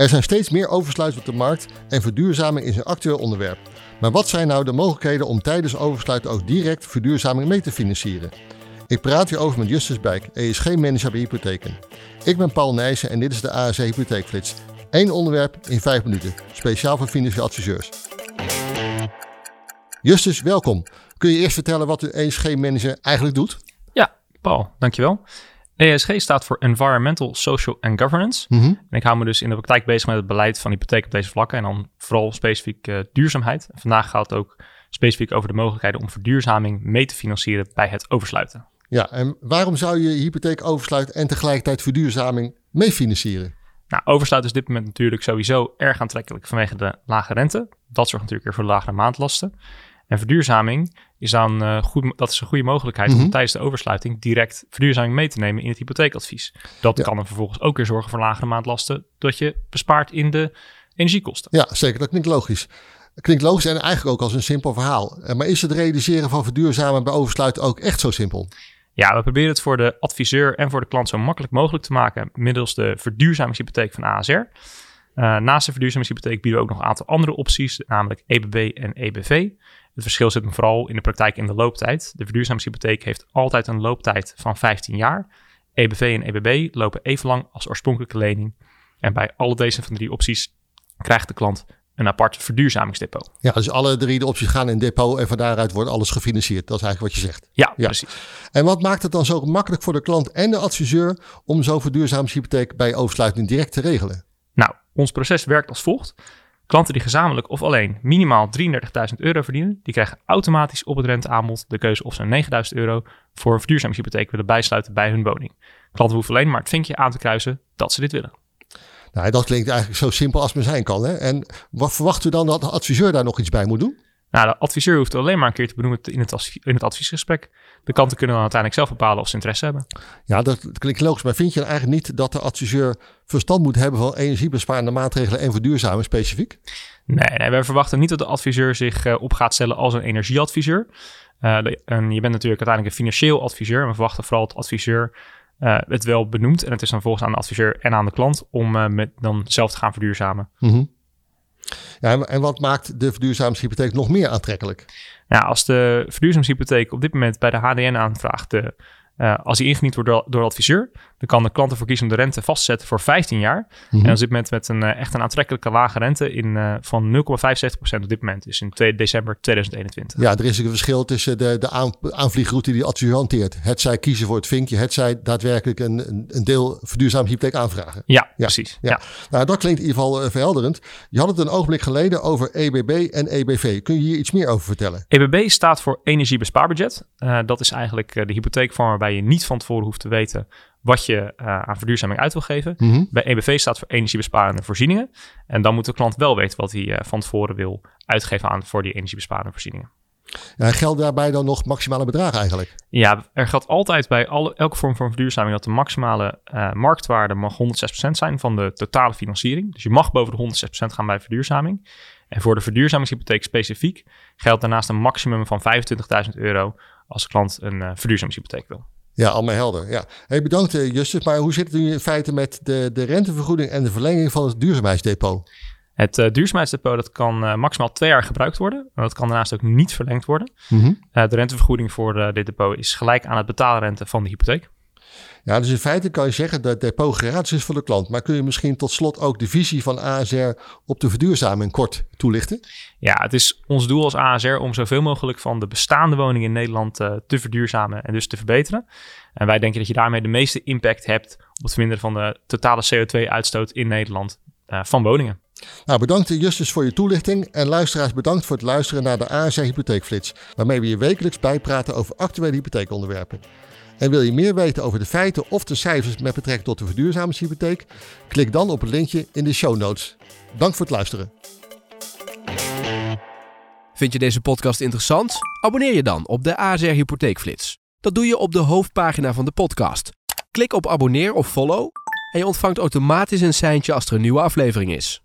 Er zijn steeds meer oversluiten op de markt en verduurzaming is een actueel onderwerp. Maar wat zijn nou de mogelijkheden om tijdens oversluit ook direct verduurzaming mee te financieren? Ik praat hierover met Justus Bijk, ESG-manager bij Hypotheken. Ik ben Paul Nijssen en dit is de ASC Hypotheekflits. Eén onderwerp in vijf minuten, speciaal voor financiële adviseurs. Justus, welkom. Kun je eerst vertellen wat de ESG-manager eigenlijk doet? Ja, Paul, dankjewel. ESG staat voor Environmental, Social and Governance. Mhm. En ik hou me dus in de praktijk bezig met het beleid van hypotheek op deze vlakken en dan vooral specifiek eh, duurzaamheid. En vandaag gaat het ook specifiek over de mogelijkheden om verduurzaming mee te financieren bij het oversluiten. Ja, en waarom zou je hypotheek oversluiten en tegelijkertijd verduurzaming mee financieren? Nou, oversluiten is op dit moment natuurlijk sowieso erg aantrekkelijk vanwege de lage rente. Dat zorgt natuurlijk weer voor lagere maandlasten. En verduurzaming is dan eh, goed, dat is een goede mogelijkheid Mhm. om tijdens de oversluiting direct verduurzaming mee te nemen in het hypotheekadvies. Dat Ja. kan er vervolgens ook weer zorgen voor lagere maandlasten, dat je bespaart in de energiekosten. Ja, zeker. Dat klinkt logisch. Klinkt logisch en eigenlijk ook als een simpel verhaal. Eh, Maar is het realiseren van verduurzamen bij oversluiten ook echt zo simpel? Ja, we proberen het voor de adviseur en voor de klant zo makkelijk mogelijk te maken middels de verduurzamingshypotheek van ASR. Eh, naast de verduurzamingshypotheek bieden we ook nog een aantal andere opties, namelijk EBB en EBV. Het verschil zit hem vooral in de praktijk in de looptijd. De verduurzamingshypotheek heeft altijd een looptijd van 15 jaar. EBV en EBB lopen even lang als oorspronkelijke lening. En bij alle deze van de drie opties krijgt de klant een apart verduurzamingsdepot. Ja, dus alle drie de opties gaan in depot en van daaruit wordt alles gefinancierd. Dat is eigenlijk wat je zegt. Ja, Ja. precies. En wat maakt het dan zo makkelijk voor de klant en de adviseur om zo'n verduurzamingshypotheek bij oversluiting direct te regelen? Ons proces werkt als volgt. Klanten die gezamenlijk of alleen minimaal 33.000 euro verdienen, die krijgen automatisch op het renteaanbod de keuze of ze 9.000 euro voor een verduurzamingshypotheek willen bijsluiten bij hun woning. Klanten hoeven alleen maar het vinkje aan te kruisen dat ze dit willen. Nou, dat klinkt eigenlijk zo simpel als maar zijn kan. Hè? En wat verwacht u dan dat de adviseur daar nog iets bij moet doen? Nou, de adviseur hoeft alleen maar een keer te benoemen in het, in het adviesgesprek. De klanten kunnen dan uiteindelijk zelf bepalen of ze interesse hebben. Ja, dat klinkt logisch. Maar vind je dan eigenlijk niet dat de adviseur verstand moet hebben van energiebesparende maatregelen en verduurzamen specifiek? Nee, nee, wij verwachten niet dat de adviseur zich eh, op gaat stellen als een energieadviseur. Eh, de- en je bent natuurlijk uiteindelijk een financieel adviseur. We verwachten vooral dat de adviseur eh, het wel benoemt. En het is dan volgens aan de adviseur en aan de klant om met dan zelf te gaan verduurzamen. Mhm. Ja, en- wat maakt de verduurzamingshypotheek nog meer aantrekkelijk? Nou, als de verduurzamingshypotheek op dit moment bij de HDN aanvraagt, de, eh, als die ingediend wordt door, door de adviseur, dan kan de klant ervoor kiezen om de rente vast te zetten voor 15 jaar. Mhm. En op dit moment met een eh, echt een aantrekkelijke lage rente in, eh, van 0,75% op dit moment, dus in 2 december 2021. Ja, er is een verschil tussen de, de aan, aanvliegroute die de adviseur hanteert. Het zij kiezen voor het vinkje, het zij daadwerkelijk een, een, deel verduurzamingshypotheek aanvragen. Ja, precies. Ja. Ja. Nou, dat klinkt in ieder geval verhelderend. Je had het een ogenblik geleden over EBB en EBV. Kun je hier iets meer over vertellen? EBB staat voor energiebespaarbudget. Dat is eigenlijk de hypotheekvorm waarbij je niet van tevoren hoeft te weten wat je eh, aan verduurzaming uit wil geven. Mhm. Bij EBV staat voor energiebesparende voorzieningen. En dan moet de klant wel weten wat hij eh, van tevoren wil uitgeven aan voor die energiebesparende voorzieningen. Ja, geldt daarbij dan nog maximale bedragen eigenlijk? Ja, er geldt altijd bij alle, elke vorm van verduurzaming dat de maximale eh, marktwaarde mag 106% zijn van de totale financiering. Dus je mag boven de 106% gaan bij verduurzaming. En voor de verduurzamingshypotheek specifiek geldt daarnaast een maximum van 25.000 euro als de klant een verduurzamingshypotheek wil. Ja, allemaal helder. Ja. Hey, bedankt eh, Justus. Maar hoe zit het nu in feite met de, de rentevergoeding en de verlenging van het duurzaamheidsdepot? Het eh, duurzaamheidsdepot dat kan eh, maximaal twee jaar gebruikt worden. En dat kan daarnaast ook niet verlengd worden. Mhm. De rentevergoeding voor dit depot is gelijk aan het betaalrente van de hypotheek. Ja, dus in feite kan je zeggen dat depot gratis is voor de klant. Maar kun je misschien tot slot ook de visie van ASR op de verduurzaming kort toelichten? Ja, het is ons doel als ASR om zoveel mogelijk van de bestaande woningen in Nederland eh, te verduurzamen en dus te verbeteren. En wij denken dat je daarmee de meeste impact hebt op het verminderen van de totale CO2-uitstoot in Nederland eh, van woningen. Nou, bedankt Justus voor je toelichting. En luisteraars, bedankt voor het luisteren naar de ASR Hypotheekflits. Waarmee we je wekelijks bijpraten over actuele hypotheekonderwerpen. En wil je meer weten over de feiten of de cijfers met betrekking tot de verduurzamingshypotheek? Klik dan op het linkje in de show notes. Dank voor het luisteren. Vind je deze podcast interessant? Abonneer je dan op de ASR Hypotheekflits. Dat doe je op de hoofdpagina van de podcast. Klik op abonneer of follow en je ontvangt automatisch een seintje als er een nieuwe aflevering is.